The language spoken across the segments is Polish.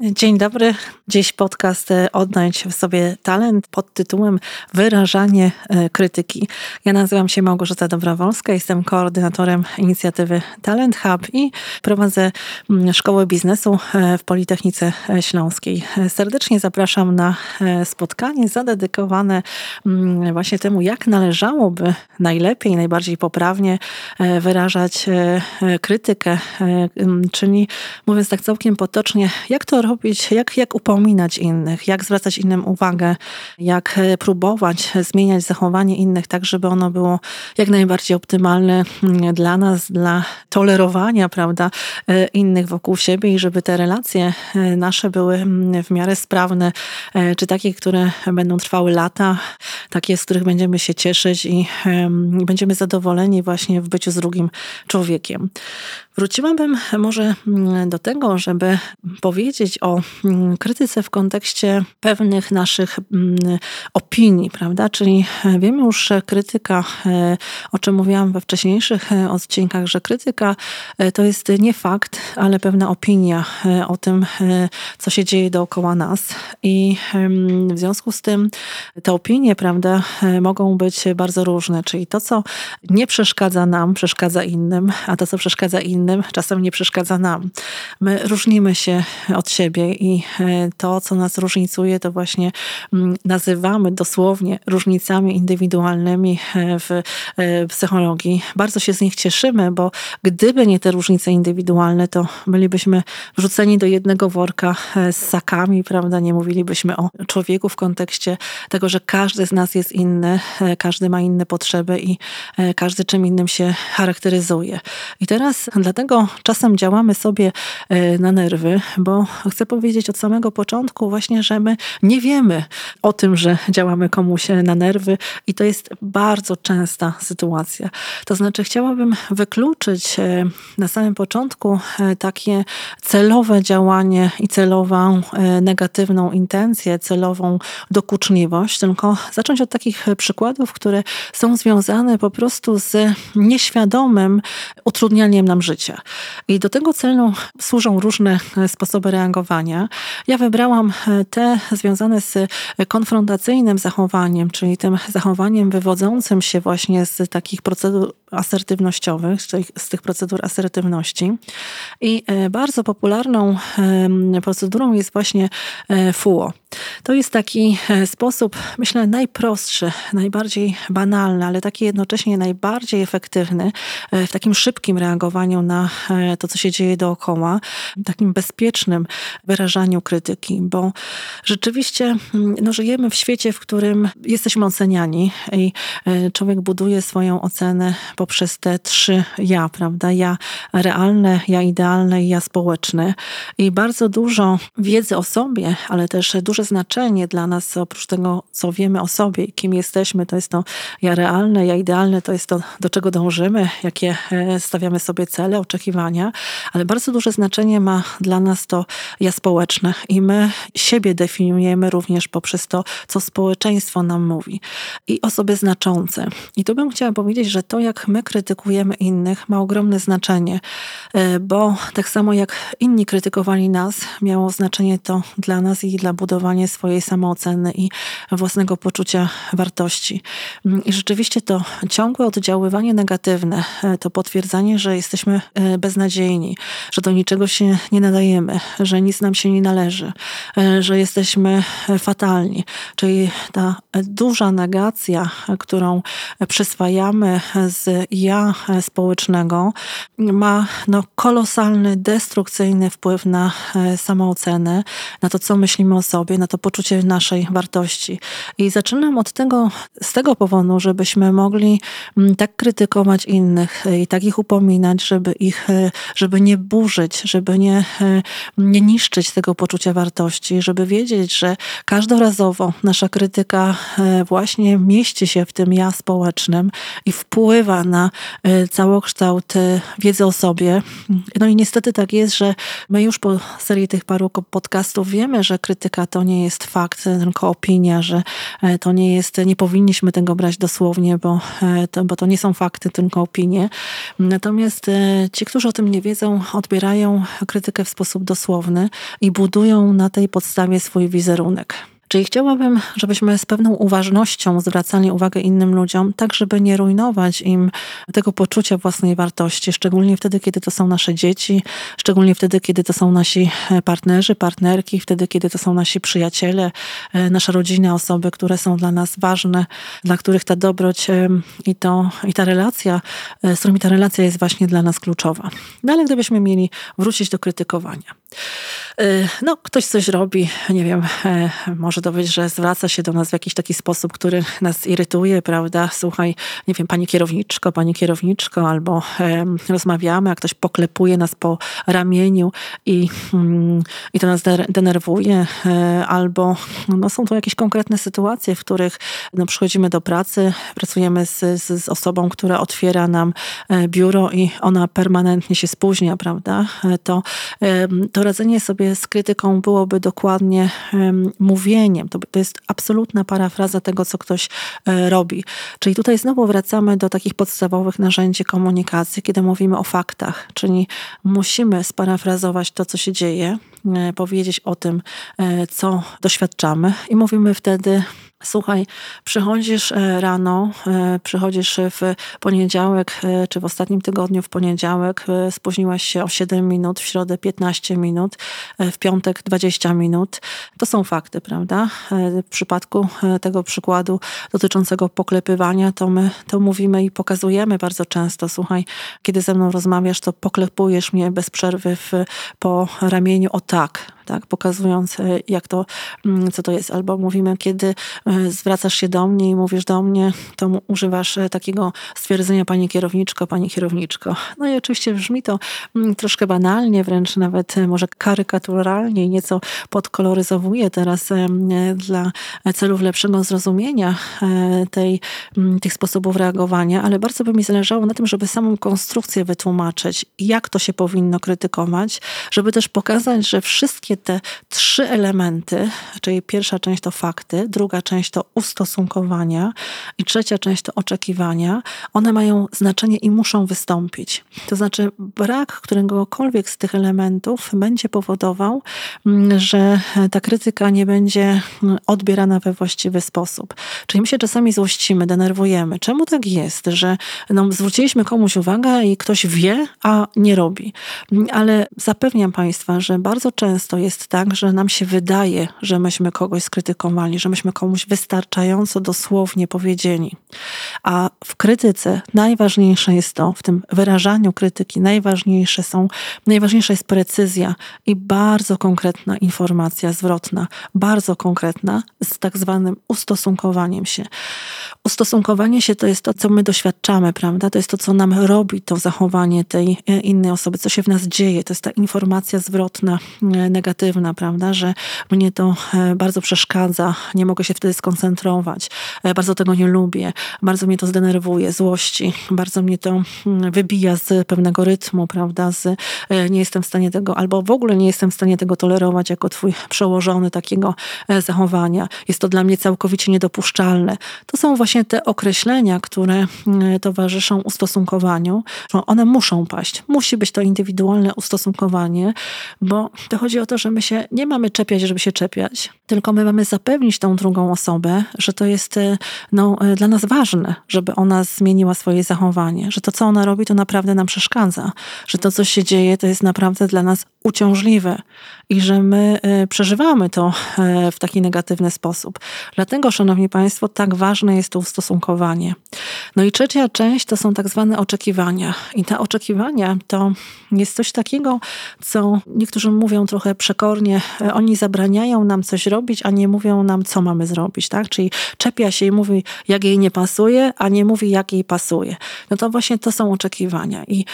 Dzień dobry. Dziś podcast e, Odnajdź w sobie talent pod tytułem Wyrażanie e, krytyki. Ja nazywam się Małgorzata Dobrowolska, jestem koordynatorem inicjatywy Talent Hub i prowadzę mm, szkołę biznesu e, w Politechnice Śląskiej. Serdecznie zapraszam na spotkanie zadedykowane mm, właśnie temu, jak należałoby najlepiej, najbardziej poprawnie wyrażać krytykę, czyli mówiąc tak całkiem potocznie, jak to robić, jak, jak upominać innych, jak zwracać innym uwagę, jak e, próbować zmieniać zachowanie innych tak, żeby ono było jak najbardziej optymalne mm, dla nas, dla tolerowania, prawda, e, innych wokół siebie i żeby te relacje e, nasze były mm, w miarę sprawne, czy takie, które będą trwały lata, takie, z których będziemy się cieszyć i będziemy zadowoleni właśnie w byciu z drugim człowiekiem. Wróciłabym może mm, do tego, żeby powiedzieć o mm, krytyce w kontekście pewnych naszych mm, opinii, prawda? Czyli e, wiemy już, że krytyka, e, o czym mówiłam we wcześniejszych e, odcinkach, że krytyka to jest nie fakt, ale pewna opinia o tym, co się dzieje dookoła nas. I w związku z tym te opinie, prawda, mogą być bardzo różne. Czyli to, co nie przeszkadza nam, przeszkadza innym, a to, co przeszkadza innym, innym czasem nie przeszkadza nam. My różnimy się od siebie i e, to, co nas różnicuje, to właśnie mm, nazywamy dosłownie różnicami indywidualnymi e, w e, psychologii. Bardzo się z nich cieszymy, bo gdyby nie te różnice indywidualne, to bylibyśmy wrzuceni do jednego worka z sakami, prawda? Nie mówilibyśmy o człowieku w kontekście tego, że każdy z nas jest inny, każdy ma inne potrzeby i każdy czym innym się charakteryzuje. I teraz dla Dlatego czasem działamy sobie na nerwy, bo chcę powiedzieć od samego początku właśnie, że my nie wiemy o tym, że działamy komuś na nerwy i to jest bardzo częsta sytuacja. To znaczy chciałabym wykluczyć e, na samym początku e, takie celowe działanie i celową negatywną intencję, celową dokuczliwość, tylko zacząć od takich przykładów, które są związane po prostu z nieświadomym utrudnianiem nam życia. I do tego celu służą różne e, sposoby reagowania. Ja wybrałam e, te związane z konfrontacyjnym zachowaniem, czyli tym zachowaniem wywodzącym się właśnie z takich procedur asertywnościowych, czyli z tych procedur asertywności. I e, bardzo popularną procedurą jest właśnie FUO. To jest taki sposób, myślę, najprostszy, najbardziej banalny, ale taki jednocześnie najbardziej efektywny w takim szybkim reagowaniu na e, to, co się dzieje dookoła, takim bezpiecznym wyrażaniu krytyki, bo rzeczywiście mm, no, żyjemy w świecie, w którym jesteśmy oceniani i e, człowiek buduje swoją ocenę poprzez te trzy ja, prawda? Ja realne, ja idealne i ja społeczne. I bardzo dużo wiedzy o sobie, ale też duże znaczenie dla nas, oprócz tego, co wiemy o sobie i kim jesteśmy, to jest to ja realne, ja idealne, to jest to, do czego dążymy, jakie e, stawiamy sobie cele, oczekiwania, ale bardzo duże znaczenie ma dla nas to ja społeczne i my siebie definiujemy również poprzez to, co społeczeństwo nam mówi. I osoby znaczące. I tu bym chciała powiedzieć, że to, jak my krytykujemy innych, ma ogromne znaczenie, e, bo tak samo jak inni krytykowali nas, miało znaczenie to dla nas i dla budowania swojej samooceny i własnego poczucia wartości. I rzeczywiście to ciągłe oddziaływanie negatywne, e, to potwierdzanie, że jesteśmy E, beznadziejni, że do niczego się nie nadajemy, że nic nam się nie należy, e, że jesteśmy fatalni. Czyli ta duża negacja, którą przyswajamy z ja społecznego, ma no, kolosalny, destrukcyjny wpływ na samoocenę, na to, co myślimy o sobie, na to poczucie naszej wartości. I zaczynam od tego, z tego powodu, żebyśmy mogli mm, tak krytykować innych i tak ich upominać, żeby ich, e, żeby nie burzyć, żeby nie, e, nie niszczyć tego poczucia wartości, żeby wiedzieć, że każdorazowo nasza krytyka e, właśnie mieści się w tym ja społecznym i wpływa na całokształt wiedzy o sobie. No i niestety tak jest, że my już po serii tych paru podcastów wiemy, że krytyka to nie jest fakt, tylko opinia, że to nie jest, nie powinniśmy tego brać dosłownie, bo to, bo to nie są fakty, tylko opinie. Natomiast ci, którzy o tym nie wiedzą, odbierają krytykę w sposób dosłowny i budują na tej podstawie swój wizerunek. Czyli chciałabym, żebyśmy z pewną uważnością zwracali uwagę innym ludziom, tak żeby nie rujnować im tego poczucia własnej wartości, szczególnie wtedy, kiedy to są nasze dzieci, szczególnie wtedy, kiedy to są nasi partnerzy, partnerki, wtedy, kiedy to są nasi przyjaciele, e, nasza rodzina, osoby, które są dla nas ważne, dla których ta dobroć e, i, to, i ta relacja, e, z którymi ta relacja jest właśnie dla nas kluczowa. No ale gdybyśmy mieli wrócić do krytykowania. No, ktoś coś robi, nie wiem, może może to być, że zwraca się do nas w jakiś taki sposób, który nas irytuje, prawda? Słuchaj, nie wiem, pani kierowniczko, pani kierowniczko, albo e, rozmawiamy, a ktoś poklepuje nas po ramieniu i, mm, i to nas denerwuje, e, albo no, są to jakieś konkretne sytuacje, w których no, przychodzimy do pracy, pracujemy z, z, z osobą, która otwiera nam e, biuro i ona permanentnie się spóźnia, prawda? E, to, e, to radzenie sobie z krytyką byłoby dokładnie mówienie, to, to jest absolutna parafraza tego, co ktoś e, robi. Czyli tutaj znowu wracamy do takich podstawowych narzędzi komunikacji, kiedy mówimy o faktach, czyli musimy sparafrazować to, co się dzieje, e, powiedzieć o tym, e, co doświadczamy i mówimy wtedy Słuchaj, przychodzisz e, rano, e, przychodzisz w poniedziałek, e, czy w ostatnim tygodniu w poniedziałek, spóźniłaś się o 7 minut, w środę 15 minut, w piątek 20 minut. To są fakty, prawda? W przypadku tego przykładu dotyczącego poklepywania, to my to mówimy i pokazujemy bardzo często. Słuchaj, kiedy ze mną rozmawiasz, to poklepujesz mnie bez przerwy w, po ramieniu o tak tak, pokazując e, jak to, mm, co to jest. Albo mówimy, kiedy e, zwracasz się do mnie i mówisz do mnie, to używasz e, takiego stwierdzenia pani kierowniczko, pani kierowniczko. No i oczywiście brzmi to mm, troszkę banalnie, wręcz nawet może karykaturalnie i nieco podkoloryzowuje teraz dla celów lepszego zrozumienia tej, tych sposobów reagowania, ale bardzo by mi zależało na tym, żeby samą konstrukcję wytłumaczyć, jak to się powinno krytykować, żeby też pokazać, że wszystkie te trzy elementy, czyli pierwsza część to fakty, druga część to ustosunkowania i trzecia część to oczekiwania, one mają znaczenie i muszą wystąpić. To znaczy, brak któregokolwiek z tych elementów będzie powodował, mm, że ta krytyka nie będzie mm, odbierana we właściwy sposób. Czyli my się czasami złościmy, denerwujemy. Czemu tak jest, że no, zwróciliśmy komuś uwagę i ktoś wie, a nie robi? Ale zapewniam Państwa, że bardzo często jest tak, że nam się wydaje, że myśmy kogoś skrytykowali, że myśmy komuś wystarczająco dosłownie powiedzieli. A w krytyce najważniejsze jest to, w tym wyrażaniu krytyki, najważniejsze są, najważniejsza jest precyzja i bardzo konkretna informacja zwrotna, bardzo konkretna, z tak zwanym ustosunkowaniem się. Ustosunkowanie się to jest to, co my doświadczamy, prawda? To jest to, co nam robi to zachowanie tej e, innej osoby, co się w nas dzieje. To jest ta informacja zwrotna, e, negatywna, prawda? Że mnie to e, bardzo przeszkadza, nie mogę się wtedy skoncentrować, bardzo tego nie lubię, bardzo mnie to zdenerwuje, złości, bardzo mnie to mm, wybija z pewnego rytmu, prawda? Z, nie jestem w stanie tego, albo w ogóle nie jestem w stanie tego tolerować jako twój przełożony takiego zachowania. Jest to dla mnie całkowicie niedopuszczalne. To są właśnie właśnie te określenia, które mm, towarzyszą ustosunkowaniu, one muszą paść. Musi być to indywidualne ustosunkowanie, bo to chodzi o to, że my się nie mamy czepiać, żeby się czepiać, tylko my mamy zapewnić tą drugą osobę, że to jest e, no, e, dla nas ważne, żeby ona zmieniła swoje zachowanie, że to, co ona robi, to naprawdę nam przeszkadza, że to, co się dzieje, to jest naprawdę dla nas uciążliwe i że my e, przeżywamy to w taki negatywny sposób. Dlatego, Szanowni Państwo, tak ważne jest to ustosunkowanie. No i trzecia część to są tak zwane oczekiwania. I te oczekiwania to jest coś takiego, co niektórzy mówią trochę przekornie, oni zabraniają nam coś robić, a nie mówią nam, co mamy zrobić, tak? Czyli czepia się i mówi, jak jej nie pasuje, a nie mówi, jak jej pasuje. No to właśnie to są oczekiwania. I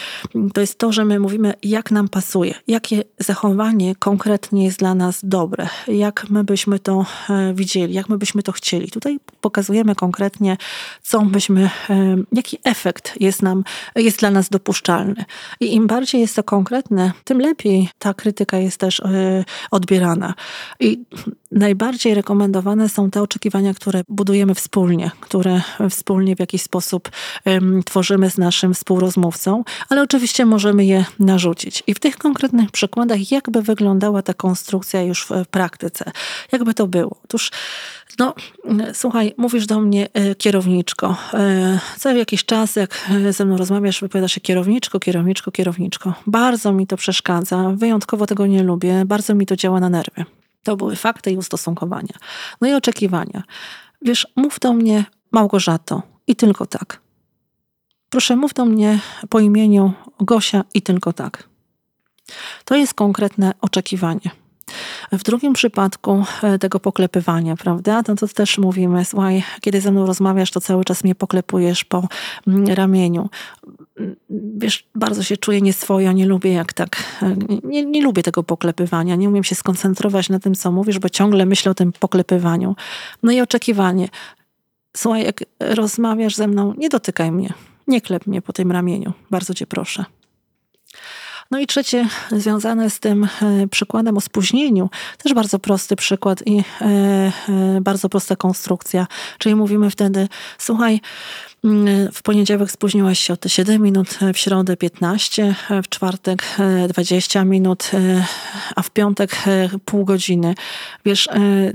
to jest to, że my mówimy, jak nam pasuje, jakie zachowanie konkretnie jest dla nas dobre, jak my byśmy to e, widzieli, jak my byśmy to chcieli. Tutaj pokazujemy konkretnie, co byśmy, e, jaki efekt jest nam, jest dla nas dopuszczalny. I im bardziej jest to konkretne, tym lepiej ta krytyka jest też e, odbierana. I najbardziej rekomendowane są te oczekiwania, które budujemy wspólnie, które wspólnie w jakiś sposób um, tworzymy z naszym współrozmówcą, ale oczywiście możemy je narzucić. I w tych konkretnych przykładach, jakby wyglądała ta konstrukcja już w praktyce? Jakby to było? Otóż no, słuchaj, mówisz do mnie e, kierowniczko. E, co jakiś czas, jak ze mną rozmawiasz, wypowiadasz się kierowniczko, kierowniczko, kierowniczko. Bardzo mi to przeszkadza, wyjątkowo tego nie lubię, bardzo mi to działa na nerwy. To były fakty i ustosunkowania. No i oczekiwania. Wiesz, mów do mnie Małgorzato i tylko tak. Proszę, mów do mnie po imieniu Gosia i tylko tak. To jest konkretne oczekiwanie. W drugim przypadku e, tego poklepywania, prawda, no to też mówimy, słuchaj, kiedy ze mną rozmawiasz, to cały czas mnie poklepujesz po mm, ramieniu. Wiesz, bardzo się czuję nieswojo, nie lubię jak tak, nie, nie lubię tego poklepywania, nie umiem się skoncentrować na tym, co mówisz, bo ciągle myślę o tym poklepywaniu. No i oczekiwanie. Słuchaj, jak rozmawiasz ze mną, nie dotykaj mnie, nie klep mnie po tym ramieniu, bardzo cię proszę. No i trzecie, związane z tym e, przykładem o spóźnieniu, też bardzo prosty przykład i e, e, bardzo prosta konstrukcja. Czyli mówimy wtedy, słuchaj, w poniedziałek spóźniłaś się o te 7 minut, w środę 15, w czwartek 20 minut, a w piątek pół godziny. Wiesz,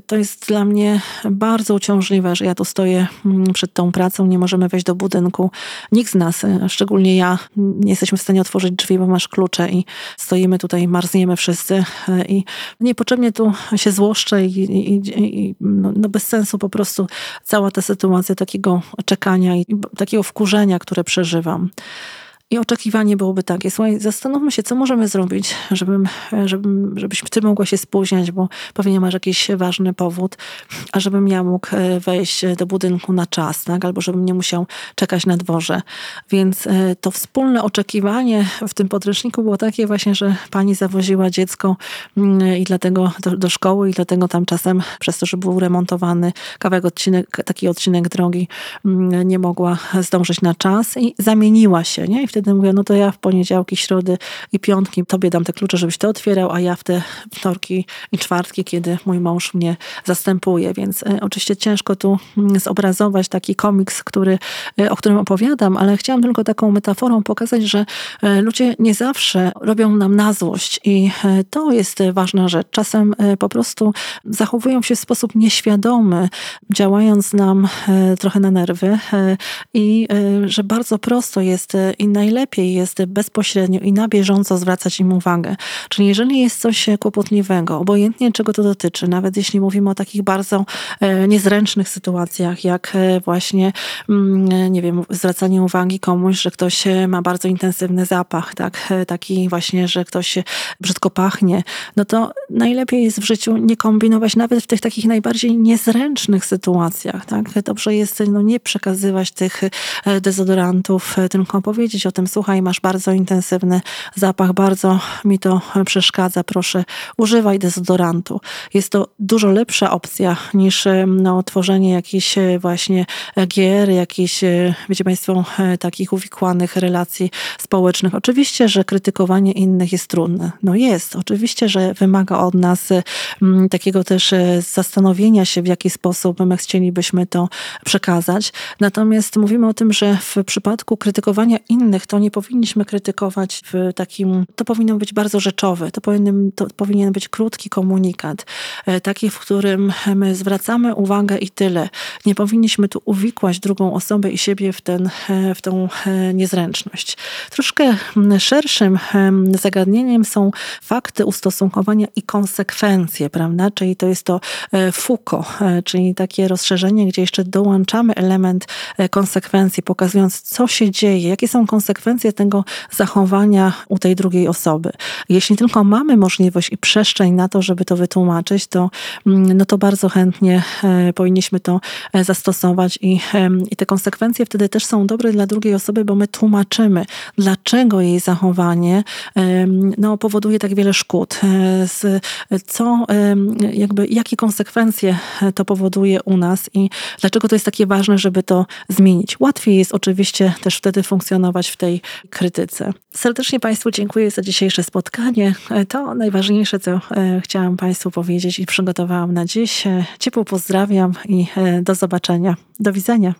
to jest dla mnie bardzo uciążliwe, że ja tu stoję mm, przed tą pracą, nie możemy wejść do budynku. Nikt z nas, szczególnie ja, nie jesteśmy w stanie otworzyć drzwi, bo masz klucze i stoimy tutaj, marzniemy wszyscy i niepotrzebnie tu się złoszczę i, i, i no, no bez sensu po prostu cała ta sytuacja takiego czekania i takiego wkurzenia, które przeżywam. I oczekiwanie byłoby takie, słuchaj, zastanówmy się, co możemy zrobić, żebym, żebym, żebyś ty mogła się spóźniać, bo pewnie masz jakiś ważny powód, a żebym ja mógł e, wejść do budynku na czas, tak? albo żebym nie musiał czekać na dworze. Więc e, to wspólne oczekiwanie w tym podręczniku było takie właśnie, że pani zawoziła dziecko mm, i dlatego do, do szkoły i dlatego tam czasem przez to, że był remontowany kawałek odcinek, taki odcinek drogi, mm, nie mogła zdążyć na czas i zamieniła się, nie? I wtedy mówię, no to ja w poniedziałki, środy i piątki tobie dam te klucze, żebyś to otwierał, a ja w te wtorki i czwartki, kiedy mój mąż mnie zastępuje. Więc e, oczywiście ciężko tu mm, zobrazować taki komiks, który, e, o którym opowiadam, ale chciałam tylko taką metaforą pokazać, że e, ludzie nie zawsze robią nam na złość i to jest ważna rzecz. Czasem po prostu zachowują się w sposób nieświadomy, działając nam trochę na nerwy i że bardzo prosto jest i naj najlepiej jest bezpośrednio i na bieżąco zwracać im uwagę. Czyli jeżeli jest coś kłopotliwego, obojętnie czego to dotyczy, nawet jeśli mówimy o takich bardzo e, niezręcznych sytuacjach, jak e, właśnie, mm, nie wiem, zwracanie uwagi komuś, że ktoś e, ma bardzo intensywny zapach, tak, taki właśnie, że ktoś brzydko pachnie, no to najlepiej jest w życiu nie kombinować nawet w tych takich najbardziej niezręcznych sytuacjach, tak. Dobrze jest no, nie przekazywać tych dezodorantów, tylko powiedzieć o tym, słuchaj, masz bardzo intensywny zapach, bardzo mi to przeszkadza, proszę używaj dezodorantu. Jest to dużo lepsza opcja niż no, tworzenie jakichś e, właśnie gier, jakichś, e, wiecie Państwo, e, takich uwikłanych relacji społecznych. Oczywiście, że krytykowanie innych jest trudne. No jest, oczywiście, że wymaga od nas takiego też zastanowienia się, w jaki sposób my chcielibyśmy to przekazać. Natomiast mówimy o tym, że w przypadku krytykowania innych to nie powinniśmy krytykować w takim, to powinno być bardzo rzeczowe, to powinien, to powinien być krótki komunikat, e, taki, w którym my zwracamy uwagę i tyle. Nie powinniśmy tu uwikłać drugą osobę i siebie w, ten, e, w tą e, niezręczność. Troszkę szerszym zagadnieniem są fakty ustosunkowania i konsekwencje, prawda? Czyli to jest to Foucault, czyli takie rozszerzenie, gdzie jeszcze dołączamy element konsekwencji, pokazując, co się dzieje, jakie są konsekwencje konsekwencje tego zachowania u tej drugiej osoby. Jeśli tylko mamy możliwość i przestrzeń na to, żeby to wytłumaczyć, to, mm, no to bardzo chętnie e, powinniśmy to e, zastosować i, i te konsekwencje wtedy też są dobre dla drugiej osoby, bo my tłumaczymy, dlaczego jej zachowanie no, powoduje tak wiele szkód, e, co, jakby, jakie konsekwencje to powoduje u nas i dlaczego to jest takie ważne, żeby to zmienić. Łatwiej jest oczywiście też wtedy funkcjonować w tej tej krytyce. Serdecznie Państwu dziękuję za dzisiejsze spotkanie. To najważniejsze, co chciałam Państwu powiedzieć i przygotowałam na dziś. Ciepło pozdrawiam i do zobaczenia. Do widzenia.